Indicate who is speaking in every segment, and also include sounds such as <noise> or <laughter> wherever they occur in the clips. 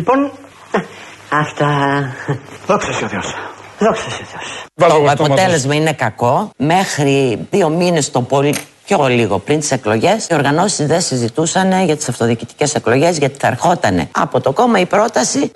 Speaker 1: Λοιπόν, αυτά.
Speaker 2: Δόξα σε ο Θεός.
Speaker 1: Δόξα σε Θεός.
Speaker 3: Το αποτέλεσμα είναι κακό. Μέχρι δύο μήνες το πολύ πιο λίγο πριν τις εκλογές, οι οργανώσεις δεν συζητούσαν για τις αυτοδιοικητικές εκλογές, γιατί θα ερχόταν από το κόμμα η πρόταση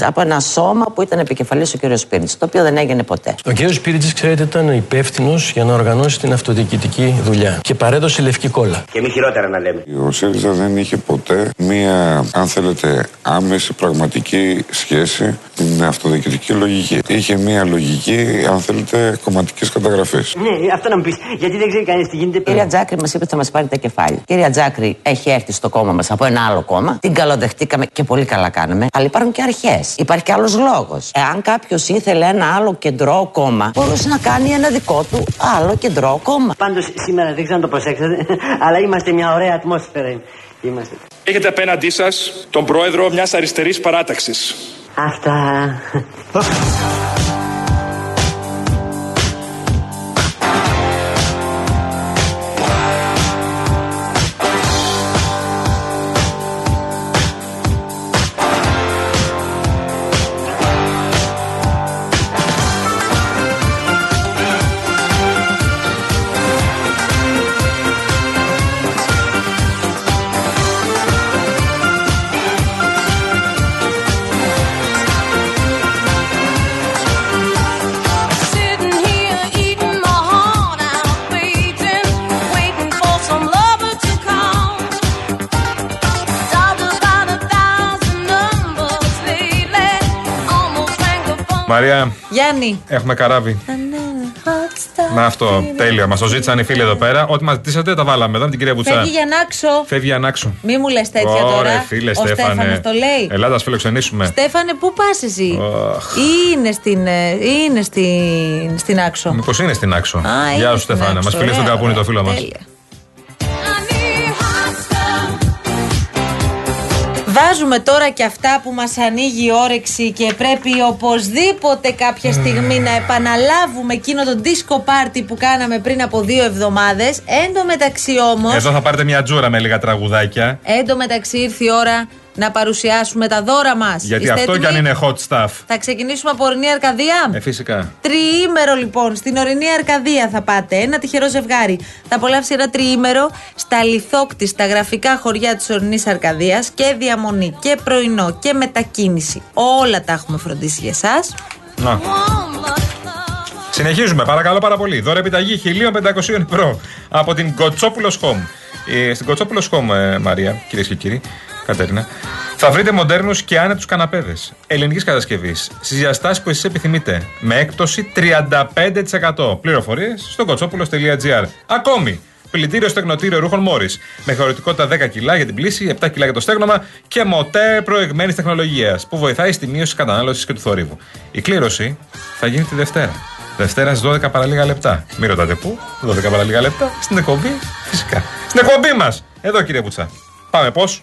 Speaker 3: από ένα σώμα που ήταν επικεφαλής ο κ. Σπίριτ, το οποίο δεν έγινε ποτέ.
Speaker 4: Ο κ. Σπίριτ, ξέρετε, ήταν υπεύθυνος για να οργανώσει την αυτοδιοικητική δουλειά και παρέδωσε λευκή κόλλα.
Speaker 1: Και μη χειρότερα να λέμε.
Speaker 5: Ο ΣΥΡΙΖΑ δεν είχε ποτέ μία, αν θέλετε, άμεση πραγματική σχέση την αυτοδιοικητική λογική. Είχε μία λογική, αν θέλετε, κομματική καταγραφή.
Speaker 1: Ναι, αυτό να μου πεις. Γιατί δεν ξέρει κανείς τι γίνεται.
Speaker 3: Κυρία Τζάκρη μας είπε ότι θα μας πάρει τα κεφάλια. Κυρία Τζάκρη έχει έρθει στο κόμμα μας από ένα άλλο κόμμα. Την καλοδεχτήκαμε και πολύ καλά κάναμε. Αλλά υπάρχουν και αρχές. Υπάρχει και άλλος λόγος. Εάν κάποιος ήθελε ένα άλλο κεντρό κόμμα, μπορούσε να κάνει ένα δικό του άλλο κεντρό κόμμα.
Speaker 1: Πάντως σήμερα δεν ξέρω αν το προσέξατε, <laughs> αλλά είμαστε μια ωραία ατμόσφαιρα. Είμαστε.
Speaker 6: Έχετε απέναντί σας τον πρόεδρο μιας αριστερής παράταξης.
Speaker 1: Αυτά. <laughs>
Speaker 7: Μαρία,
Speaker 8: Γιάννη.
Speaker 7: έχουμε καράβι. Να αυτό, τέλεια. Μας το ζήτησαν οι φίλοι εδώ πέρα. Ό,τι μας ζητήσατε τα βάλαμε εδώ με την κυρία Βουτσά.
Speaker 8: Φεύγει για να άξω.
Speaker 7: Φεύγει ανάξου.
Speaker 8: Μη μου λες τέτοια τώρα.
Speaker 7: Ωραία, φίλε,
Speaker 8: Ο
Speaker 7: Στέφανε.
Speaker 8: Στέφανος το λέει.
Speaker 7: Ελάτε, να φιλοξενήσουμε.
Speaker 8: Στέφανε, πού πας εσύ;
Speaker 7: Αχ.
Speaker 8: Ή είναι στην, ε, ή είναι στην, στην άξο.
Speaker 7: Μήπως είναι στην άξο;
Speaker 8: Α, είναι
Speaker 7: Γεια σου,
Speaker 8: στην
Speaker 7: Στεφάνε. Μας
Speaker 8: Άξο.
Speaker 7: φιλεί στον
Speaker 8: Ωραία,
Speaker 7: καπούνι το
Speaker 8: ωραία,
Speaker 7: φίλο
Speaker 9: μας.
Speaker 8: Βάζουμε τώρα και αυτά που μας ανοίγει η όρεξη και πρέπει οπωσδήποτε κάποια στιγμή να επαναλάβουμε εκείνο το disco party που κάναμε πριν από δύο εβδομάδες. Εν τω μεταξύ όμως,
Speaker 7: Εδώ θα πάρετε μια τζούρα με λίγα τραγουδάκια.
Speaker 8: εν τω μεταξύ ήρθε η ώρα να παρουσιάσουμε τα δώρα μας.
Speaker 7: Γιατί
Speaker 8: Είστε
Speaker 7: αυτό κι αν
Speaker 8: έτοιμοι;
Speaker 7: είναι hot stuff.
Speaker 8: Θα ξεκινήσουμε από ορεινή Αρκαδία.
Speaker 7: Ε, φυσικά.
Speaker 8: Τριήμερο λοιπόν, στην ορεινή Αρκαδία θα πάτε. Ένα τυχερό ζευγάρι. Θα απολαύσει ένα τριήμερο στα λιθόκτη, στα γραφικά χωριά της ορεινής Αρκαδίας και διαμονή και πρωινό και μετακίνηση. Όλα τα έχουμε φροντίσει για εσά.
Speaker 7: Να. Συνεχίζουμε, παρακαλώ πάρα πολύ. Δώρα επιταγή 1500 ευρώ από την Κοτσόπουλος Home. Ε, στην Κοτσόπουλος Home, ε, Μαρία, κυρίες και κύριοι, Κατέρινα, θα βρείτε μοντέρνους και άνετους καναπέδες ελληνικής κατασκευής στις διαστάσεις που εσείς επιθυμείτε με έκπτωση 35%. Πληροφορίες στο κοτσόπουλο.gr. Ακόμη, Πλυντήριο στεγνοτήριο ρούχων Μόρις. Με χωρητικότητα 10 κιλά για την πλήση, 7 κιλά για το στέγνομα και μοτέρ προηγμένης τεχνολογίας που βοηθάει στη μείωση της κατανάλωσης και του θορύβου. Η κλήρωση θα γίνει τη Δευτέρα. Δευτέρας στι 12 παρα λίγα λεπτά. Μην ρωτάτε πού, 12 παρα λίγα λεπτά. Στην εκπομπή, φυσικά. Στην εκπομπή μας! Εδώ κύριε Πουτσά. Πάμε πώς;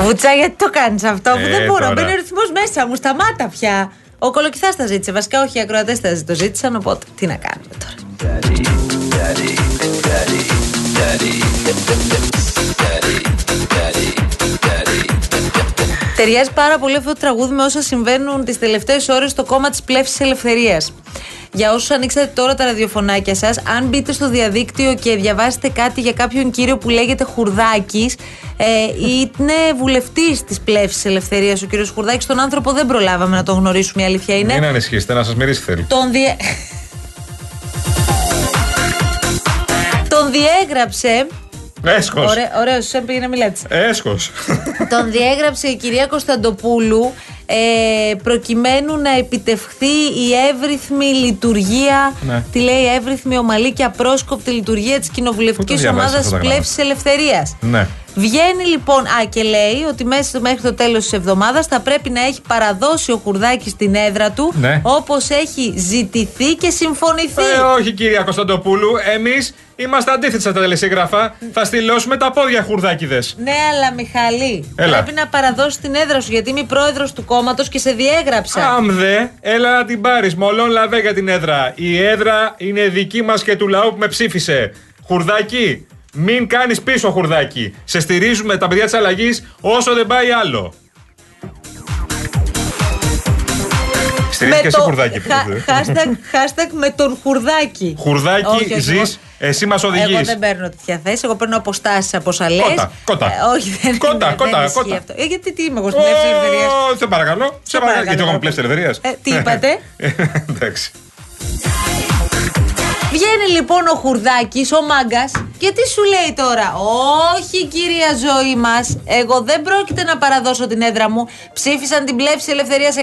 Speaker 8: Βουτσά, γιατί το κάνεις αυτό, αφού
Speaker 7: Ε,
Speaker 8: δεν μπορώ.
Speaker 7: τώρα.
Speaker 8: Μπαίνει ο ρυθμός μέσα μου, σταμάτα πια. Ο κολοκυθάς τα ζήτησε. Βασικά, όχι, οι ακροατές τα το ζήτησαν, οπότε τι να κάνουμε τώρα. Ταιριάζει πάρα πολύ αυτό το τραγούδι με όσα συμβαίνουν τις τελευταίες ώρες στο κόμμα της Πλεύσης Ελευθερίας. Για όσους ανοίξατε τώρα τα ραδιοφωνάκια σας, αν μπείτε στο διαδίκτυο και διαβάσετε κάτι για κάποιον κύριο που λέγεται Χουρδάκης, ε, είναι βουλευτής της Πλεύσης Ελευθερίας ο κύριος Χουρδάκης. Τον άνθρωπο δεν προλάβαμε να τον γνωρίσουμε, η αλήθεια είναι.
Speaker 7: Μην ανησυχήσετε, να σας μυρίσει θέλει.
Speaker 8: Τον, διέ... <laughs> τον διέγραψε.
Speaker 7: Έσχος.
Speaker 8: Ωραίο, ωραίος, σου πήγε να μιλάτε.
Speaker 7: Έσχος.
Speaker 8: Τον διέγραψε η κυρία Κωνσταντοπούλου ε, προκειμένου να επιτευχθεί η εύρυθμη λειτουργία,
Speaker 7: Ναι.
Speaker 8: τη λέει εύρυθμη, ομαλή και απρόσκοπτη λειτουργία της κοινοβουλευτικής
Speaker 7: διαβάζεις
Speaker 8: ομάδας
Speaker 7: αυτά τα
Speaker 8: Πλεύσης Ελευθερίας.
Speaker 7: ναι.
Speaker 8: Βγαίνει λοιπόν, α και λέει ότι μέσα μέχρι το τέλος της εβδομάδας θα πρέπει να έχει παραδώσει ο Χουρδάκη την έδρα του
Speaker 7: Ναι.
Speaker 8: όπως έχει ζητηθεί και συμφωνηθεί.
Speaker 7: Ε, όχι κυρία Κωνσταντοπούλου, εμείς είμαστε αντίθετοι στα τελεσίγραφα. Θα στυλώσουμε τα πόδια χουρδάκιδες.
Speaker 8: Ναι, αλλά Μιχαλή,
Speaker 7: Έλα.
Speaker 8: πρέπει να παραδώσει την έδρα σου γιατί είμαι πρόεδρος του κόμματος και σε διέγραψα.
Speaker 7: Αμδε, έλα να την πάρεις. Μολόν λαβέ για την έδρα. Η έδρα είναι δική μας και του λαού που με ψήφισε. Χουρδάκι, μην κάνεις πίσω, Χουρδάκι. Σε στηρίζουμε τα παιδιά της αλλαγής όσο δεν πάει άλλο. Στηρίζεις και εσύ, Χουρδάκι. που
Speaker 8: χα-
Speaker 7: το-
Speaker 8: hashtag, hashtag με τον Χουρδάκι.
Speaker 7: Χουρδάκι,
Speaker 8: Όχι, όχι,
Speaker 7: ζεις,
Speaker 8: εγώ-
Speaker 7: εσύ μας
Speaker 8: Εγώ
Speaker 7: οδηγείς.
Speaker 8: δεν παίρνω τέτοια θέση. Εγώ παίρνω αποστάσεις από όσα λε.
Speaker 7: Κότα, κότα.
Speaker 8: όχι, δεν
Speaker 7: Κότα,
Speaker 8: δεν
Speaker 7: κότα,
Speaker 8: ισχύει
Speaker 7: κότα.
Speaker 8: αυτό. Ε, γιατί τι είμαι εγώ στην πλεύση ελευθερίας;
Speaker 7: Σε παρακαλώ. Σε παρακαλώ. Γιατί εγώ είμαι πλεύση ελευθερίας.
Speaker 8: Ε, τι είπατε; <laughs>
Speaker 7: Εντάξει.
Speaker 8: Βγαίνει λοιπόν ο Χουρδάκης, ο μάγκας, και τι σου λέει τώρα; Όχι, κυρία ζωή μας. Εγώ δεν πρόκειται να παραδώσω την έδρα μου. Ψήφισαν την πλεύση ελευθερίας 170.000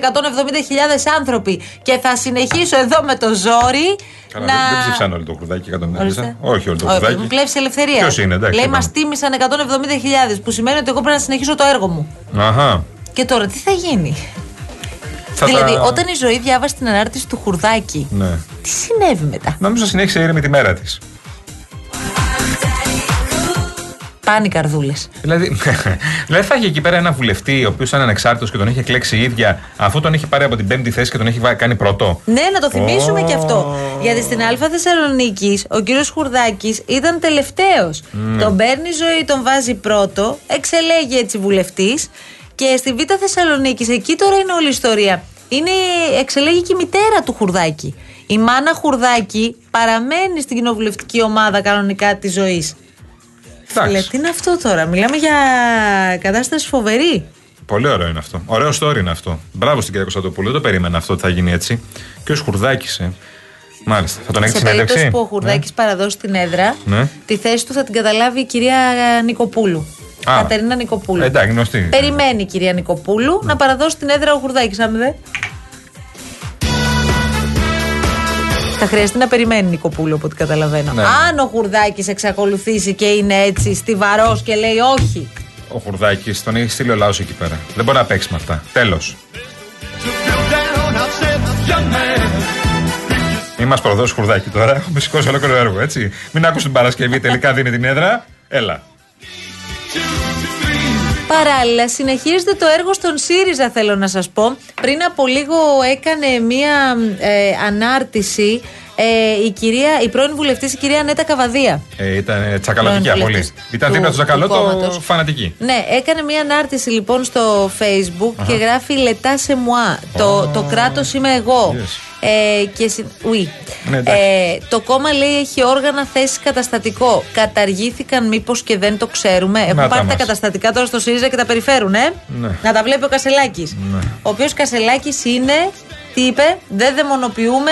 Speaker 8: άνθρωποι. Και θα συνεχίσω εδώ με το ζόρι
Speaker 7: Καλά,
Speaker 8: να.
Speaker 7: δεν, δεν ψήφισαν όλοι το χουρδάκι 150.
Speaker 8: Ορίστε.
Speaker 7: Όχι όλο το
Speaker 8: Όχι,
Speaker 7: χουρδάκι.
Speaker 8: μου πλεύση ελευθερίας.
Speaker 7: Ποιος είναι, εντάξει,
Speaker 8: Λέει,
Speaker 7: είπαμε.
Speaker 8: μας τίμησαν 170.000, που σημαίνει ότι εγώ πρέπει να συνεχίσω το έργο μου.
Speaker 7: Αχα.
Speaker 8: Και τώρα τι θα γίνει;
Speaker 7: Θα
Speaker 8: δηλαδή,
Speaker 7: τα-
Speaker 8: όταν η ζωή διάβασε την ανάρτηση του Χουρδάκη,
Speaker 7: Ναι.
Speaker 8: τι συνέβη μετά;
Speaker 7: Νόμιζα συνέχισε ήρεμη τη μέρα της.
Speaker 8: Πάνε οι καρδούλες.
Speaker 7: Δηλαδή, <laughs> δηλαδή θα έχει εκεί πέρα ένα βουλευτή ο οποίος ήταν ανεξάρτητος και τον έχει εκλέξει η ίδια, αφού τον έχει πάρει από την πέμπτη θέση και τον έχει βά- κάνει πρώτο.
Speaker 8: Ναι, να το θυμίσουμε
Speaker 7: Ω.
Speaker 8: και αυτό. Γιατί στην Α Θεσσαλονίκης ο κύριος Χουρδάκης ήταν τελευταίος.
Speaker 7: Ναι.
Speaker 8: Τον παίρνει η ζωή, τον βάζει πρώτο, εξελέγει έτσι βουλευτής. Και στη Β Θεσσαλονίκης, εκεί τώρα είναι όλη η ιστορία. Είναι, εξελέγει και η μητέρα του Χουρδάκη. Η μάνα Χουρδάκη παραμένει στην κοινοβουλευτική ομάδα κανονικά της ζωής.
Speaker 7: Εντάξει.
Speaker 8: τι είναι αυτό τώρα, μιλάμε για κατάσταση φοβερή.
Speaker 7: Πολύ ωραίο είναι αυτό. Ωραίο story είναι αυτό. Μπράβο στην κυρία Κωνσταντοπούλου. Δεν το περίμενα αυτό ότι θα γίνει έτσι. Και ο Σκουρδάκη. Ε. Μάλιστα. Θα τον έχεις
Speaker 8: Σε
Speaker 7: συνέντευξη.
Speaker 8: περίπτωση που ο Χουρδάκης παραδώσει την έδρα,
Speaker 7: Ναι.
Speaker 8: τη θέση του θα την καταλάβει η κυρία Νικοπούλου.
Speaker 7: Α.
Speaker 8: Κατερίνα Νικοπούλου.
Speaker 7: Εντάξει, γνωστή.
Speaker 8: Περιμένει η κυρία Νικοπούλου να παραδώσει την έδρα ο Χουρδάκη. Άμε δε. Θα χρειαστεί να περιμένει η Νικοπούλου από ό,τι καταλαβαίνω.
Speaker 7: Ναι.
Speaker 8: Αν ο Χουρδάκη εξακολουθήσει και είναι έτσι στιβαρός και λέει όχι.
Speaker 7: Ο Χουρδάκη τον έχει στείλει ο λαός εκεί πέρα. Δεν μπορεί να παίξει με αυτά. Τέλος. Μην μας προδώσεις Χουρδάκη τώρα. Έχουμε σηκώσει ολόκληρο έργο, έτσι. Μην άκουσε την Παρασκευή, τελικά δίνει την έδρα. Έλα.
Speaker 8: Παράλληλα, συνεχίζεται το έργο στον ΣΥΡΙΖΑ, θέλω να σας πω. Πριν από λίγο έκανε μία ε, ανάρτηση ε, η, κυρία, η πρώην βουλευτής, η κυρία Νέτα Καβαδία.
Speaker 7: Ε, ήταν τσακαλωτική
Speaker 8: Πρώην
Speaker 7: πολύ.
Speaker 8: βουλευτής
Speaker 7: Ήταν
Speaker 8: του-
Speaker 7: δίπλα στο
Speaker 8: του
Speaker 7: τσακαλώτο
Speaker 8: κόμματος.
Speaker 7: φανατική.
Speaker 8: Ναι, έκανε μία ανάρτηση λοιπόν στο facebook και γράφει «Λετά σε moi», το, το κράτος είμαι εγώ.
Speaker 7: Yes.
Speaker 8: Ε, και συ... oui.
Speaker 7: Ναι, εντάξει.
Speaker 8: ε, το κόμμα λέει έχει όργανα θέση καταστατικό. Καταργήθηκαν μήπως και δεν το ξέρουμε. Έχουν
Speaker 7: τα
Speaker 8: πάρει τα
Speaker 7: μας.
Speaker 8: καταστατικά τώρα στο ΣΥΡΙΖΑ και τα περιφέρουν, ε;
Speaker 7: Ναι.
Speaker 8: Να τα βλέπει ο Κασελάκης.
Speaker 7: Ναι.
Speaker 8: Ο οποίος Κασελάκης είναι, τι είπε, δεν δαιμονοποιούμε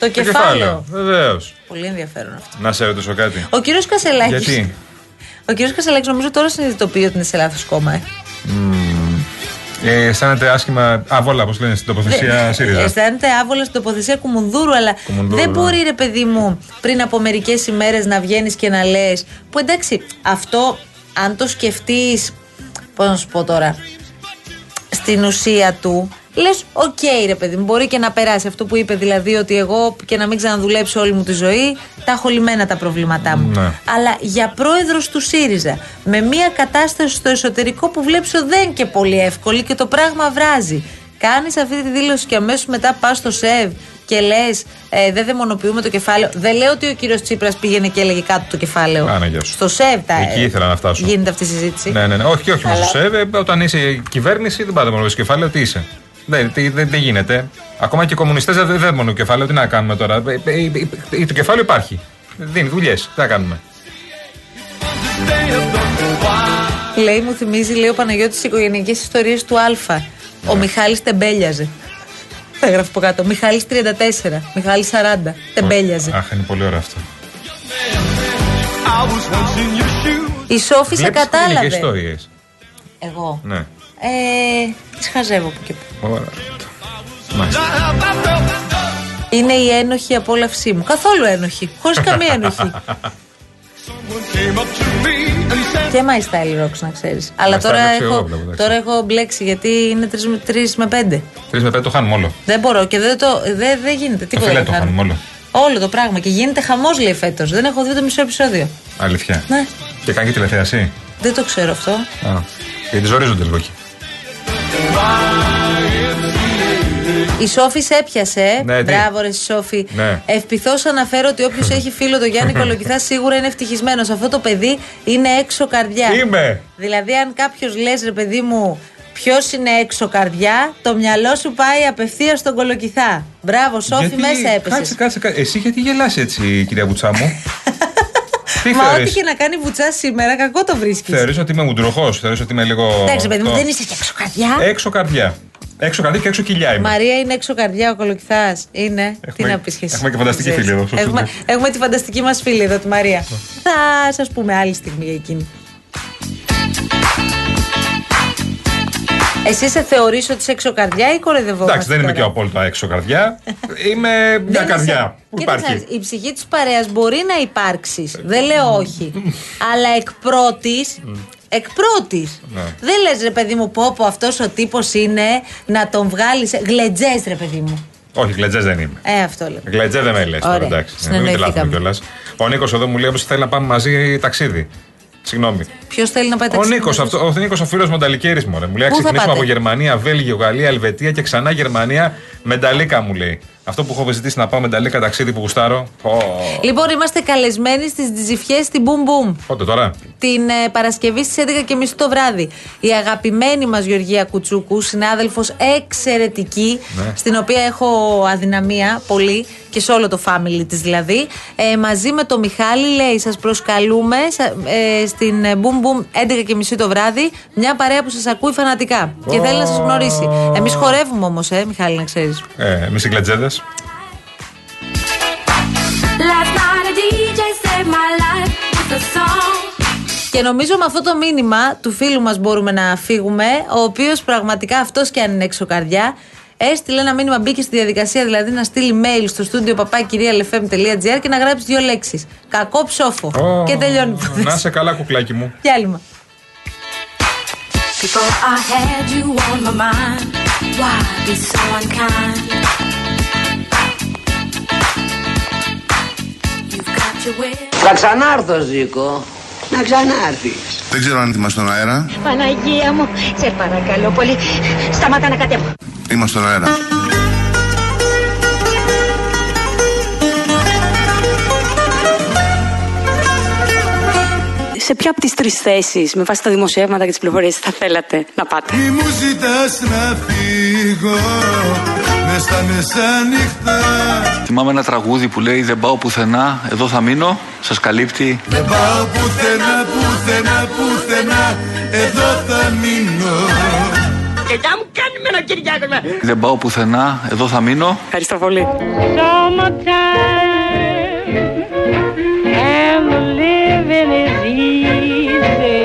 Speaker 8: το,
Speaker 7: Το
Speaker 8: κεφάλαιο.
Speaker 7: Βεβαίως.
Speaker 8: Πολύ ενδιαφέρον αυτό.
Speaker 7: Να σε ρωτήσω κάτι.
Speaker 8: Ο κύριος Κασελάκης.
Speaker 7: Γιατί;
Speaker 8: Ο κύριος Κασελάκης νομίζω τώρα συνειδητοποιεί ότι είναι σε λάθος κόμμα, ε.
Speaker 7: Ε, αισθάνεται άσχημα. Αβόλα, όπως λένε στην τοποθεσία ΣΥΡΙΖΑ.
Speaker 8: Αισθάνεται άβολα στην τοποθεσία Κουμουνδούρου, αλλά
Speaker 7: Κουμουνδούρου,
Speaker 8: δεν
Speaker 7: ναι.
Speaker 8: μπορεί, ρε παιδί μου, πριν από μερικές ημέρες να βγαίνεις και να λες. Που εντάξει, αυτό αν το σκεφτείς. Πώς να σου πω τώρα. Στην ουσία του, λες: Οκ, ρε παιδί μου, μπορεί και να περάσει αυτό που είπε, δηλαδή ότι εγώ και να μην ξαναδουλέψω όλη μου τη ζωή, τα έχω λυμμένα τα προβλήματά μου.
Speaker 7: Ναι.
Speaker 8: Αλλά για πρόεδρος του ΣΥΡΙΖΑ, με μια κατάσταση στο εσωτερικό που βλέπεις ότι δεν είναι και πολύ εύκολη και το πράγμα βράζει. Κάνεις αυτή τη δήλωση και αμέσως μετά πας στο ΣΕΒ και λες: ε, Δεν δαιμονοποιούμε το κεφάλαιο. Δεν λέω ότι ο κύριος Τσίπρας πήγαινε και έλεγε κάτω το κεφάλαιο.
Speaker 7: Άνα, γεια σου.
Speaker 8: Στο ΣΕΒ τα
Speaker 7: Εκεί ήθελα να φτάσω.
Speaker 8: Γίνεται αυτή η συζήτηση.
Speaker 7: Ναι, ναι, ναι. Όχι, και όχι μόνο
Speaker 8: Αλλά-
Speaker 7: στο ΣΕΒ. ε, Όταν είσαι κυβέρνηση, δεν πάτε μόνο στο κεφάλαιο, τι είσαι. Δεν, τι- δεν, δεν γίνεται. Ακόμα και οι κομμουνιστές δεν δεν μόνο κεφάλαιο, τι να κάνουμε τώρα; Ε, ε, ε, ε, Το κεφάλαιο υπάρχει. Δίνει δουλειές. Τι να κάνουμε;
Speaker 8: Λέει, μου θυμίζει, λέει ο Παναγιώτης τι οικογενειακέ ιστορίε του Α. Ο Μιχάλης τεμπέλιαζε. Θα γράφει από κάτω. Μιχάλης 34, Μιχάλης 40. Τεμπέλιαζε.
Speaker 7: Αχ, είναι πολύ ωραίο αυτό.
Speaker 8: Η Σόφη σε
Speaker 7: Βλέπεις κοινωνικές
Speaker 8: κατάλαβε.
Speaker 7: ιστορίες.
Speaker 8: Εγώ.
Speaker 7: Ναι.
Speaker 8: Ε, τις χαζεύω που και που.
Speaker 7: Ωραία. Μάλιστα.
Speaker 8: Είναι η ένοχη απόλαυσή μου. Καθόλου ένοχη. Χωρίς καμία ένοχη.
Speaker 9: came up to me and said,
Speaker 8: Και My Style Rocks, να ξέρεις. Αλλά
Speaker 7: My
Speaker 8: τώρα
Speaker 7: Style Rocks εγώ
Speaker 8: έχω,
Speaker 7: βλέπω, εντάξει.
Speaker 8: τώρα έχω μπλέξει γιατί είναι 3 με 5.
Speaker 7: Τρεις με πέντε το χάνουμε όλο.
Speaker 8: Δεν μπορώ και δεν, το, δεν, δεν γίνεται
Speaker 7: Το
Speaker 8: τίποτα.
Speaker 7: φιλέ
Speaker 8: δεν
Speaker 7: το
Speaker 8: κάνω.
Speaker 7: χάνουμε όλο.
Speaker 8: Όλο το πράγμα. Και γίνεται χαμός, λέει φέτος. Δεν έχω δει το μισό επεισόδιο.
Speaker 7: Αλήθεια.
Speaker 8: Ναι.
Speaker 7: Και κάνει και τηλεθέαση.
Speaker 8: Δεν το ξέρω αυτό.
Speaker 7: Α, γιατί ζορίζονται λίγο εκεί.
Speaker 8: Η Σόφη σε έπιασε. ε.
Speaker 7: Ναι, τι;
Speaker 8: Μπράβο, ρε η Σόφη.
Speaker 7: Ναι.
Speaker 8: Ευτυχώ αναφέρω ότι όποιος <laughs> έχει φίλο το Γιάννη Κολοκυθά σίγουρα είναι ευτυχισμένος. Αυτό το παιδί είναι έξω καρδιά.
Speaker 7: Είμαι.
Speaker 8: Δηλαδή, αν κάποιος λες, ρε παιδί μου, ποιος είναι έξω καρδιά, το μυαλό σου πάει απευθείας στον Κολοκυθά. Μπράβο, Σόφη,
Speaker 7: Γιατί-
Speaker 8: μέσα έπεσες.
Speaker 7: Κάτσε, κάτσε, κάτσε. Εσύ γιατί γελάς έτσι, κυρία Βουτσά μου. <laughs> Τι
Speaker 8: Μα ό,τι
Speaker 7: θεωρείς,
Speaker 8: και να κάνει βουτσά σήμερα, κακό το βρίσκεις.
Speaker 7: θεωρείς ότι είμαι μουντροχός, θεωρείς ότι είμαι λίγο...
Speaker 8: Εντάξει, παιδί μου,
Speaker 7: αυτό.
Speaker 8: δεν είσαι και έξω καρδιά.
Speaker 7: Έξω καρδιά. Έξω καρδιά και έξω κοιλιά είμαι.
Speaker 8: Μαρία είναι έξω καρδιά, ο Κολοκυθάς. Είναι. Τι
Speaker 7: Έχουμε-
Speaker 8: να πεις και εσύ.
Speaker 7: έχουμε και φανταστική
Speaker 8: Ξέρεις.
Speaker 7: φίλη εδώ, σωστά.
Speaker 8: Έχουμε, έχουμε τη φανταστική μας φίλη εδώ, τη Μαρία. Θα σας πούμε άλλη στιγμή για εκείνη. Εσύ σε θεωρείς ότι είσαι έξω καρδιά ή κοροϊδευόμαστε
Speaker 7: Εντάξει, δεν είμαι και
Speaker 8: τώρα;
Speaker 7: απόλυτα έξω καρδιά. <laughs> Είμαι μια
Speaker 8: Δεν
Speaker 7: καρδιά
Speaker 8: είσαι-
Speaker 7: που
Speaker 8: Κοίταξε,
Speaker 7: υπάρχει.
Speaker 8: η ψυχή της παρέας μπορεί να υπάρξεις. δεν λέω όχι. <laughs> αλλά εκ πρώτης. Εκ πρώτης.
Speaker 7: Ναι.
Speaker 8: Δεν λες ρε παιδί μου, πω πω αυτός ο τύπος είναι να τον βγάλεις. Γλετζές, ρε παιδί μου.
Speaker 7: Όχι, γλετζές δεν είμαι.
Speaker 8: Ε, αυτό λέω.
Speaker 7: Γλετζές δεν με λες τώρα,
Speaker 8: Ωραία.
Speaker 7: εντάξει. Ε, Μην
Speaker 8: Συνεννοηθήκαμε.
Speaker 7: τρελαθούμε κιόλας. Ο Νίκος εδώ μου λέει πω θέλει να πάμε μαζί ταξίδι. Συγγνώμη.
Speaker 8: Ποιος θέλει να πάει
Speaker 7: Ο
Speaker 8: ταξίδι
Speaker 7: Νίκος,
Speaker 8: μαζί σου;
Speaker 7: αυτός, ο Νίκος ο φίλος Μονταλικέρης μου. Μου λέει να
Speaker 8: Πού θα
Speaker 7: ξεκινήσουμε
Speaker 8: πάτε;
Speaker 7: από Γερμανία, Βέλγιο, Γαλλία, Ελβετία και ξανά Γερμανία με Νταλίκα μου λέει. Αυτό που έχω ζητήσει να πάω με Νταλίκα ταξίδι που γουστάρω. Ω,
Speaker 8: Λοιπόν, είμαστε καλεσμένοι στις τζιφιέ στην Boom Boom.
Speaker 7: Πότε τώρα;
Speaker 8: Την ε, Παρασκευή στις 11.30 το βράδυ. Η αγαπημένη μας Γεωργία Κουτσούκου, συνάδελφος εξαιρετική,
Speaker 7: Ναι.
Speaker 8: στην οποία έχω αδυναμία πολύ και σε όλο το family της δηλαδή. Ε, μαζί με το Μιχάλη, λέει, σας προσκαλούμε σα- ε, στην ε, Boom Boom 11.30 το βράδυ, μια παρέα που σας ακούει φανατικά και θέλει να σας γνωρίσει. Εμείς χορεύουμε όμως, ε, Μιχάλη, να ξέρεις.
Speaker 7: Ε, Εμείς οι γλετζέδε.
Speaker 9: Last night a DJ saved my life with a song.
Speaker 8: Και νομίζω με αυτό το μήνυμα του φίλου μας μπορούμε να φύγουμε, ο οποίος πραγματικά αυτός και αν είναι έξω καρδιά, έστειλε ένα μήνυμα, μπήκε στη διαδικασία δηλαδή να στείλει mail στο στούντιο παπάκυριαλεφm.gr και να γράψει δύο λέξεις. Κακό ψόφο. Και τελειώνει η
Speaker 7: Να
Speaker 8: υπόθεση.
Speaker 7: σε καλά, κουκλάκι μου. <laughs>
Speaker 8: Διάλειμμα.
Speaker 9: Before I had you on my mind, why be so unkind? You've got your way.
Speaker 1: Θα ξανάρθω, Ζήκο. Να ξανάρθεις.
Speaker 10: Δεν ξέρω αν είμαστε στον αέρα.
Speaker 11: Παναγία μου, σε παρακαλώ πολύ. Σταμάτα να κατέβω.
Speaker 10: Είμαστε στον αέρα.
Speaker 12: Σε ποια από τις τρεις θέσεις, με βάση τα δημοσιεύματα και τις πληροφορίες, θα θέλατε να πάτε;
Speaker 13: Μη μου ζητάς να φύγω μες στα μεσάνυχτα
Speaker 14: Θυμάμαι ένα τραγούδι που λέει Δεν πάω πουθενά, εδώ θα μείνω. Σας καλύπτει.
Speaker 13: Δεν πάω πουθενά, πουθενά, πουθενά Εδώ θα μείνω
Speaker 11: Και θα μου κάνουμε ένα Κυριάκο με.
Speaker 14: Δεν πάω πουθενά, εδώ θα μείνω.
Speaker 12: Ευχαριστώ πολύ.
Speaker 11: And the living is easy.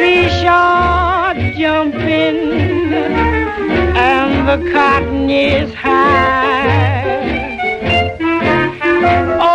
Speaker 11: Fish are jumping and the cotton is high. Oh,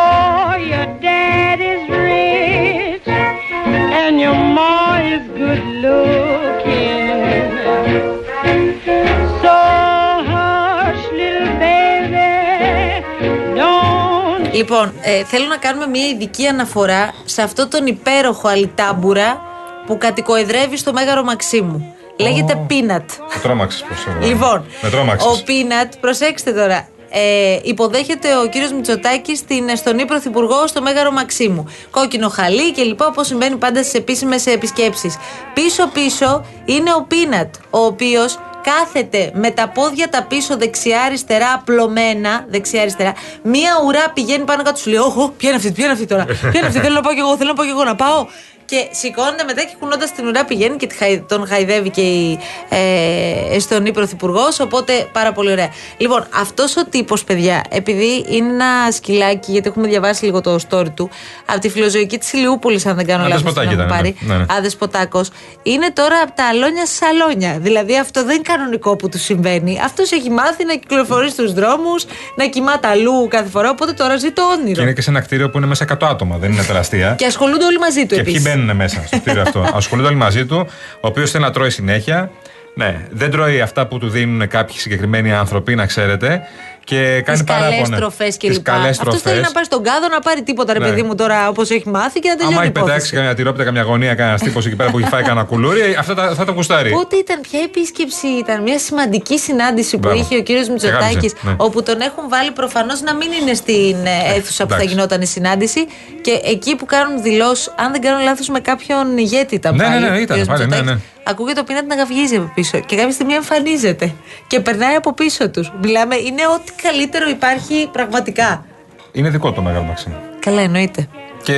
Speaker 8: Λοιπόν, ε, θέλω να κάνουμε μια ειδική αναφορά σε αυτό τον υπέροχο αλιτάμπουρα που κατοικοεδρεύει στο Μέγαρο Μαξίμου. Λέγεται Peanut.
Speaker 7: Με τρόμαξες πώς.
Speaker 8: Λοιπόν,
Speaker 7: Με τρόμαξες.
Speaker 8: ο Πίνατ, προσέξτε τώρα. Ε, υποδέχεται ο κύριος Μητσοτάκη στην Εστονή Πρωθυπουργό στο Μέγαρο Μαξίμου. Κόκκινο χαλί και λοιπά, όπως συμβαίνει πάντα στις επίσημες επισκέψεις. Πίσω-πίσω είναι ο Πίνατ, ο οποίος κάθεται με τα πόδια τα πίσω δεξιά-αριστερά, απλωμένα δεξιά-αριστερά. Μία ουρά πηγαίνει πάνω κάτω, σου λέει: Όχι, ποια είναι αυτή, ποια είναι αυτή τώρα. Ποια είναι αυτή, θέλω να πάω κι εγώ, θέλω να πάω κι εγώ να πάω. Και σηκώνεται μετά και κουνώντας την ουρά πηγαίνει και τη χαϊ- τον χαϊδεύει και η ε, Εστονή Πρωθυπουργό. Οπότε πάρα πολύ ωραία. Λοιπόν, αυτός ο τύπος, παιδιά, επειδή είναι ένα σκυλάκι, γιατί έχουμε διαβάσει λίγο το story του, από τη φιλοζωική της Ηλιούπολης, αν δεν κάνω
Speaker 7: Α,
Speaker 8: λάθος.
Speaker 7: δεσποτάκι ήταν, ναι. Ναι, ναι.
Speaker 8: Αδεσποτάκο, είναι τώρα από τα αλόνια στι αλόνια. Δηλαδή αυτό δεν είναι κανονικό που του συμβαίνει. Αυτός έχει μάθει να κυκλοφορεί στους δρόμους, να κοιμάται αλλού κάθε φορά. Οπότε τώρα ζει το
Speaker 7: Και
Speaker 8: όνειρο.
Speaker 7: είναι και σε ένα κτίριο που είναι μέσα 100 άτομα, δεν είναι τεραστία.
Speaker 8: Και ασχολούνται όλοι μαζί του
Speaker 7: Και ποιοι
Speaker 8: επίσης.
Speaker 7: Μπαίνουν μέσα στο κτίριο αυτό. <laughs> Ασχολούνται όλοι μαζί του, ο οποίος θέλει να τρώει συνέχεια. Ναι, δεν τρώει αυτά που του δίνουν κάποιοι συγκεκριμένοι άνθρωποι, να ξέρετε. Και κάνει
Speaker 8: Τι καλές
Speaker 7: παράπονα.
Speaker 8: τροφές
Speaker 7: Τις
Speaker 8: κλπ.
Speaker 7: καλές
Speaker 8: Αυτό θέλει
Speaker 7: τροφές.
Speaker 8: να πάρει στον κάδο να πάρει τίποτα, ρε
Speaker 7: Ναι.
Speaker 8: παιδί μου τώρα όπως έχει μάθει και να τελειώνει.
Speaker 7: Άμα
Speaker 8: η
Speaker 7: έχει πετάξει
Speaker 8: υπόθεση.
Speaker 7: καμιά τυρόπιτα, καμιά γωνία, κανένας τύπος εκεί πέρα που έχει φάει κανένα κουλούρι, αυτά τα, θα τα γουστάρει.
Speaker 8: Πότε ήταν, ποια επίσκεψη ήταν, μια σημαντική συνάντηση που
Speaker 7: Μπράβο.
Speaker 8: είχε ο κύριος Μητσοτάκης,
Speaker 7: γάμισε, ναι.
Speaker 8: όπου τον έχουν βάλει προφανώς να μην είναι στην ε, αίθουσα που θα
Speaker 7: εντάξει.
Speaker 8: γινόταν η συνάντηση και εκεί που κάνουν δηλώσεις, αν δεν κάνω λάθος, με κάποιον ηγέτη ήταν
Speaker 7: Ναι,
Speaker 8: πάλι.
Speaker 7: ναι, ναι,
Speaker 8: ο
Speaker 7: ήταν
Speaker 8: κύριος
Speaker 7: πάλι, ναι,
Speaker 8: Μητσοτάκης.
Speaker 7: ναι.
Speaker 8: Ακούγεται ο πίνατη να γαυγίζει από πίσω και κάποια στιγμή εμφανίζεται και περνάει από πίσω τους. Μιλάμε, είναι ό,τι καλύτερο υπάρχει πραγματικά.
Speaker 7: Είναι δικό του Μεγάλο Μαξίμ.
Speaker 8: Καλά, εννοείται.
Speaker 7: Και,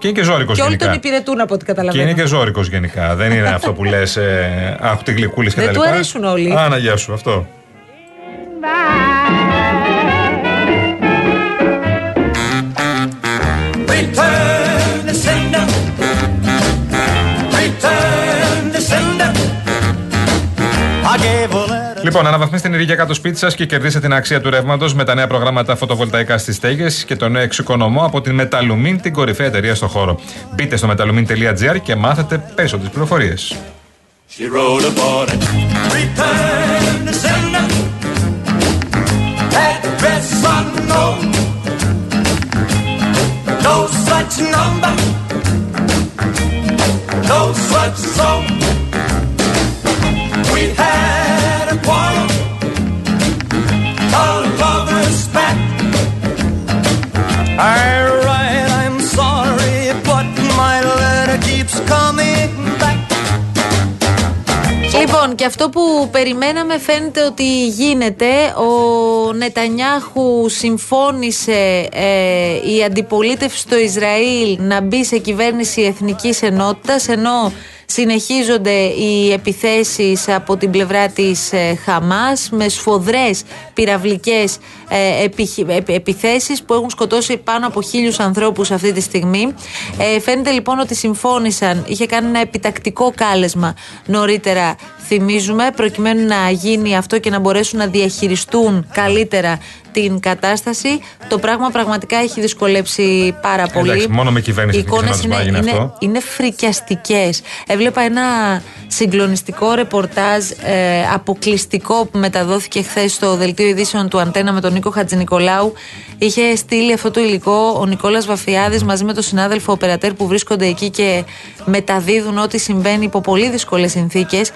Speaker 7: και είναι και ζώρικος
Speaker 8: Και όλοι
Speaker 7: γενικά.
Speaker 8: τον υπηρετούν από ό,τι
Speaker 7: Και
Speaker 8: καταλαβαίνω.
Speaker 7: είναι και ζώρικος γενικά. Δεν είναι αυτό που λες, ε, αχ, τη γλυκούλη και
Speaker 8: Δεν
Speaker 7: τα
Speaker 8: του
Speaker 7: λοιπά.
Speaker 8: αρέσουν όλοι.
Speaker 7: Α, να γεια σου, αυτό.
Speaker 13: Return
Speaker 7: Λοιπόν, αναβαθμίστε την ενέργεια κάτω σπίτι σας και κερδίστε την αξία του ρεύματος με τα νέα προγράμματα φωτοβολταϊκά στις στέγες και το νέο εξοικονομό από την Metalumin, την κορυφαία εταιρεία στο χώρο. Μπείτε στο metalumin.gr και μάθετε περισσότερε πληροφορίες.
Speaker 13: She wrote upon it. Return the sender. Address unknown. No such number. No such song.
Speaker 8: Και αυτό που περιμέναμε φαίνεται ότι γίνεται. Ο Νετανιάχου συμφώνησε ε, η αντιπολίτευση στο Ισραήλ να μπει σε κυβέρνηση εθνικής ενότητας, ενώ συνεχίζονται οι επιθέσεις από την πλευρά της ε, Χαμάς με σφοδρές πυραυλικές ε, επιχει- επι- επιθέσεις που έχουν σκοτώσει πάνω από χίλιους ανθρώπους αυτή τη στιγμή. Ε, φαίνεται λοιπόν ότι συμφώνησαν, είχε κάνει ένα επιτακτικό κάλεσμα νωρίτερα θυμίζουμε προκειμένου να γίνει αυτό και να μπορέσουν να διαχειριστούν καλύτερα την κατάσταση. Το πράγμα πραγματικά έχει δυσκολέψει πάρα πολύ.
Speaker 7: Εντάξει, μόνο με κυβέρνηση
Speaker 8: Οι
Speaker 7: εθνικής
Speaker 8: εικόνες
Speaker 7: ενότητας
Speaker 8: είναι,
Speaker 7: μπορεί να γίνει
Speaker 8: είναι,
Speaker 7: αυτό.
Speaker 8: είναι φρικιαστικές. Έβλεπα ένα συγκλονιστικό ρεπορτάζ ε, αποκλειστικό που μεταδόθηκε χθες στο δελτίο ειδήσεων του Αντένα με τον Νίκο Χατζηνικολάου. Είχε στείλει αυτό το υλικό ο Νικόλας Βαφιάδης μαζί με τον συνάδελφο οπερατέρ που βρίσκονται εκεί και μεταδίδουν ό,τι συμβαίνει υπό πολύ δύσκολες συνθήκες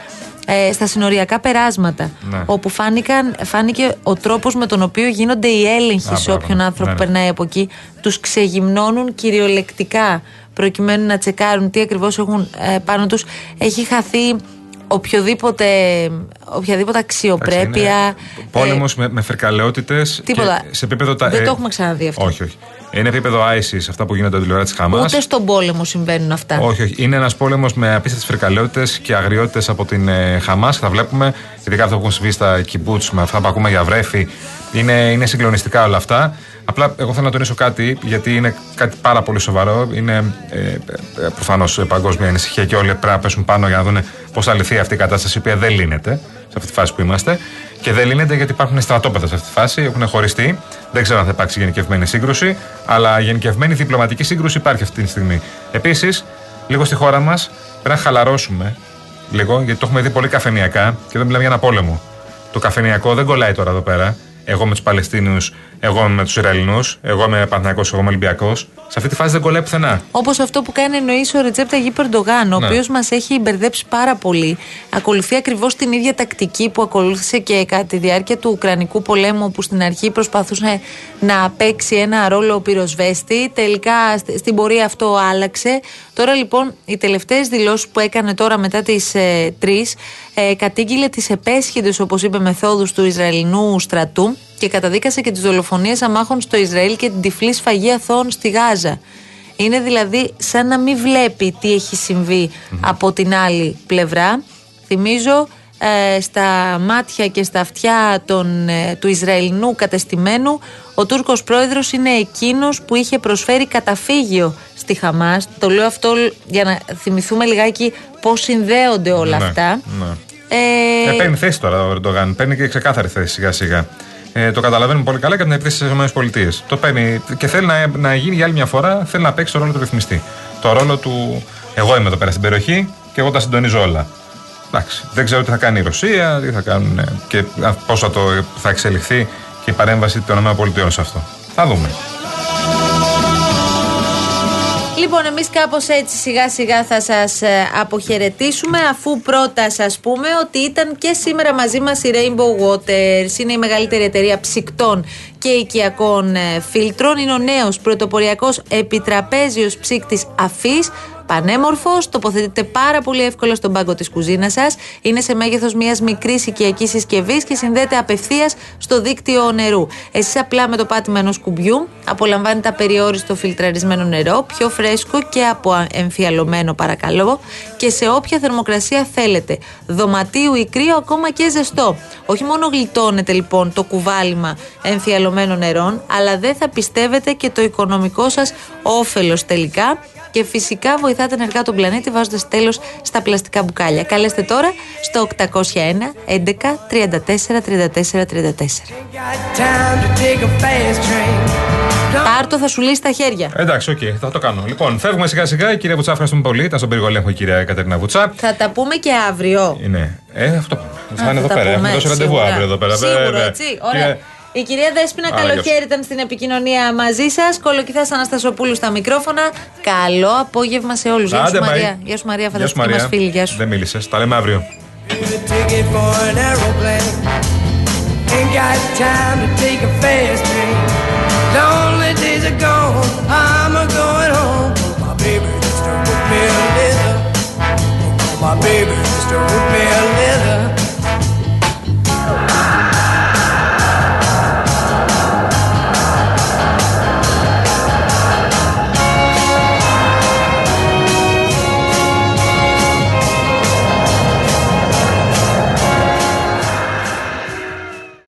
Speaker 8: ε, στα συνοριακά περάσματα.
Speaker 15: Ναι.
Speaker 8: Όπου φάνηκαν, φάνηκε ο τρόπος με τον οποίο γίνονται οι έλεγχοι
Speaker 15: Α,
Speaker 8: σε
Speaker 15: μπράβο.
Speaker 8: όποιον άνθρωπο
Speaker 15: Ναι, ναι.
Speaker 8: περνάει από εκεί. Τους ξεγυμνώνουν κυριολεκτικά προκειμένου να τσεκάρουν τι ακριβώς έχουν ε, πάνω τους. Έχει χαθεί οποιοδήποτε, οποιαδήποτε αξιοπρέπεια.
Speaker 7: Πόλεμος με, με φρικαλαιότητες.
Speaker 8: Τίποτα.
Speaker 7: Σε επίπεδο τα,
Speaker 8: Δεν
Speaker 7: ε,
Speaker 8: το έχουμε ξαναδεί αυτό.
Speaker 7: Όχι, όχι. Είναι επίπεδο ISIS αυτά που γίνονται από της πλευρά τη Χαμάς.
Speaker 8: Ούτε στον πόλεμο συμβαίνουν αυτά.
Speaker 7: Όχι, όχι. Είναι ένας πόλεμος με απίστευτες φρικαλαιότητες και αγριότητες από την ε, Χαμάς. Θα βλέπουμε, ειδικά αυτό που έχουν συμβεί στα κυμπούτ με αυτά που ακούμε για βρέφη. Είναι, είναι συγκλονιστικά όλα αυτά. Απλά εγώ θέλω να τονίσω κάτι, γιατί είναι κάτι πάρα πολύ σοβαρό. Είναι ε, ε, προφανώς παγκόσμια ανησυχία και όλοι πρέπει να πέσουν πάνω για να δουν πώς θα λυθεί αυτή η κατάσταση, η οποία δεν λύνεται σε αυτή τη φάση που είμαστε. Και δεν λύνεται γιατί υπάρχουν στρατόπεδα σε αυτή τη φάση, έχουν χωριστεί. Δεν ξέρω αν θα υπάρξει γενικευμένη σύγκρουση, αλλά γενικευμένη διπλωματική σύγκρουση υπάρχει αυτή τη στιγμή. Επίσης, λίγο στη χώρα μας πρέπει να χαλαρώσουμε λίγο, γιατί το έχουμε δει πολύ καφενιακά και δεν μιλάμε για ένα πόλεμο. Το καφενιακό δεν κολλάει τώρα εδώ πέρα. Εγώ με τους Παλαιστίνιους, εγώ με τους Ισραηλινού, εγώ με Παναθυνακό, εγώ με Ολυμπιακός. Σε αυτή τη φάση δεν κολλάει πουθενά.
Speaker 8: Όπως αυτό που κάνει εννοείς ο Ρετζέπτα Ταγί Περντογάν, ο
Speaker 7: Ναι.
Speaker 8: οποίος μας έχει μπερδέψει πάρα πολύ. Ακολουθεί ακριβώς την ίδια τακτική που ακολούθησε και κατά τη διάρκεια του Ουκρανικού πολέμου, που στην αρχή προσπαθούσε να παίξει ένα ρόλο πυροσβέστη. Τελικά σ- στην πορεία αυτό άλλαξε. Τώρα λοιπόν οι τελευταίες δηλώσεις που έκανε τώρα μετά τις ε, 3 ε, κατήγγειλε τις επέσχυντες, όπως είπε, μεθόδους του Ισραηλινού στρατού και καταδίκασε και τις δολοφονίες αμάχων στο Ισραήλ και την τυφλή σφαγή αθώων στη Γάζα. Είναι δηλαδή σαν να μην βλέπει τι έχει συμβεί από την άλλη πλευρά. Θυμίζω ε, στα μάτια και στα αυτιά των, ε, του Ισραηλινού κατεστημένου ο Τούρκος πρόεδρος είναι εκείνος που είχε προσφέρει καταφύγιο στη Χαμάς. Το λέω αυτό για να θυμηθούμε λιγάκι πώς συνδέονται όλα
Speaker 7: Ναι,
Speaker 8: αυτά.
Speaker 7: ναι.
Speaker 8: Ε,
Speaker 7: Ε, παίρνει θέση τώρα ο Ερντογάν. Παίρνει και ξεκάθαρη θέση σιγά σιγά. Ε, το καταλαβαίνουμε πολύ καλά και από την επίθεση στις ΗΠΑ. Το παίρνει και θέλει να, να γίνει για άλλη μια φορά, θέλει να παίξει το ρόλο του ρυθμιστή. Το ρόλο του. Εγώ είμαι εδώ πέρα στην περιοχή και εγώ τα συντονίζω όλα. Εντάξει, δεν ξέρω τι θα κάνει η Ρωσία, τι θα κάνουν ε, και πώ θα, το, θα εξελιχθεί και η παρέμβαση των ΗΠΑ σε αυτό. Θα δούμε.
Speaker 8: Λοιπόν, εμείς κάπως έτσι σιγά σιγά θα σας ε, αποχαιρετήσουμε αφού πρώτα σας πούμε ότι ήταν και σήμερα μαζί μας η Rainbow Waters. Είναι η μεγαλύτερη εταιρεία ψυκτών και οικιακών ε, φίλτρων. Είναι ο νέος πρωτοποριακός επιτραπέζιος ψύκτης αφής Πανέμορφος, τοποθετείται πάρα πολύ εύκολα στον πάγκο της κουζίνας σας. Είναι σε μέγεθος μιας μικρής οικιακής συσκευής και συνδέεται απευθείας στο δίκτυο νερού. Εσείς απλά με το πάτημα ενός κουμπιού απολαμβάνετε απεριόριστο φιλτραρισμένο νερό, πιο φρέσκο και από εμφιαλωμένο παρακαλώ και σε όποια θερμοκρασία θέλετε. Δωματίου ή κρύο, ακόμα και ζεστό. Όχι μόνο γλιτώνετε λοιπόν το κουβάλιμα εμφιαλωμένων νερών, αλλά δεν θα πιστεύετε και το οικονομικό σας όφελος τελικά και φυσικά βοηθάτε ενεργά τον πλανήτη βάζοντας τέλος στα πλαστικά μπουκάλια. Καλέστε τώρα στο 801 11 34 34 34. Πάρτο θα σου λύσει τα χέρια.
Speaker 7: Εντάξει, οκ, θα το κάνω. Λοιπόν, φεύγουμε σιγά σιγά. Η κυρία Βουτσά, ευχαριστούμε πολύ. Ήταν στον πύργο ελέγχου η κυρία Κατερίνα Βουτσά.
Speaker 8: Θα τα πούμε και αύριο.
Speaker 7: Είναι. Ε, αυτό πάμε. Θα είναι
Speaker 8: θα
Speaker 7: εδώ
Speaker 8: τα
Speaker 7: πέρα.
Speaker 8: πούμε,
Speaker 7: Έχουμε δώσει ραντεβού
Speaker 8: σίγουρα.
Speaker 7: αύριο εδώ πέρα.
Speaker 8: Σίγουρα,
Speaker 7: βέβαια.
Speaker 8: έτσι. Ωραία.
Speaker 7: Κυρία-
Speaker 8: Η κυρία Δέσποινα
Speaker 7: Άρα,
Speaker 8: Καλοχέρι
Speaker 7: γεια
Speaker 8: ήταν στην επικοινωνία μαζί σας. Κολοκυθάς Αναστασοπούλου στα μικρόφωνα. Καλό απόγευμα σε όλους. Γεια σου
Speaker 7: Άντε, Μαρία.
Speaker 8: Μαρία. Γεια σου Μαρία,
Speaker 7: Γεια σου,
Speaker 8: φανταστική
Speaker 7: Μαρία.
Speaker 8: μας φίλη. Γεια σου.
Speaker 7: Δεν μίλησες. Τα λέμε αύριο.
Speaker 15: ticket for an aeroplane. Ain't got time to take a fast train. Lonely days are gone, I'm a going home. My baby just a